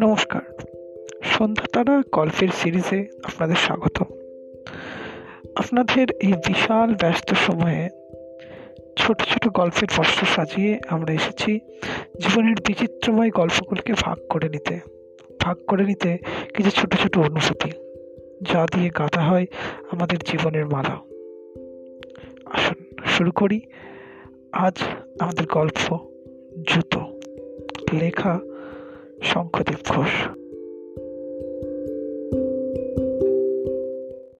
নমস্কার। সন্ধ্যা তারা গল্পের সিরিজে আপনাদের স্বাগত আপনাদের এই বিশাল ব্যস্ত সময়ে ছোট ছোট গল্পের বস্ত্র সাজিয়ে আমরা এসেছি জীবনের বিচিত্রময় গল্পগুলোকে ভাগ করে নিতে। ভাগ করে নিতে কিছু ছোট ছোট অনুভূতি, যা দিয়ে গাঁথা হয় আমাদের জীবনের মালা। আসুন, শুরু করি। আজ আমাদের গল্প জুতো। লেখা শঙ্খদেব ঘোষ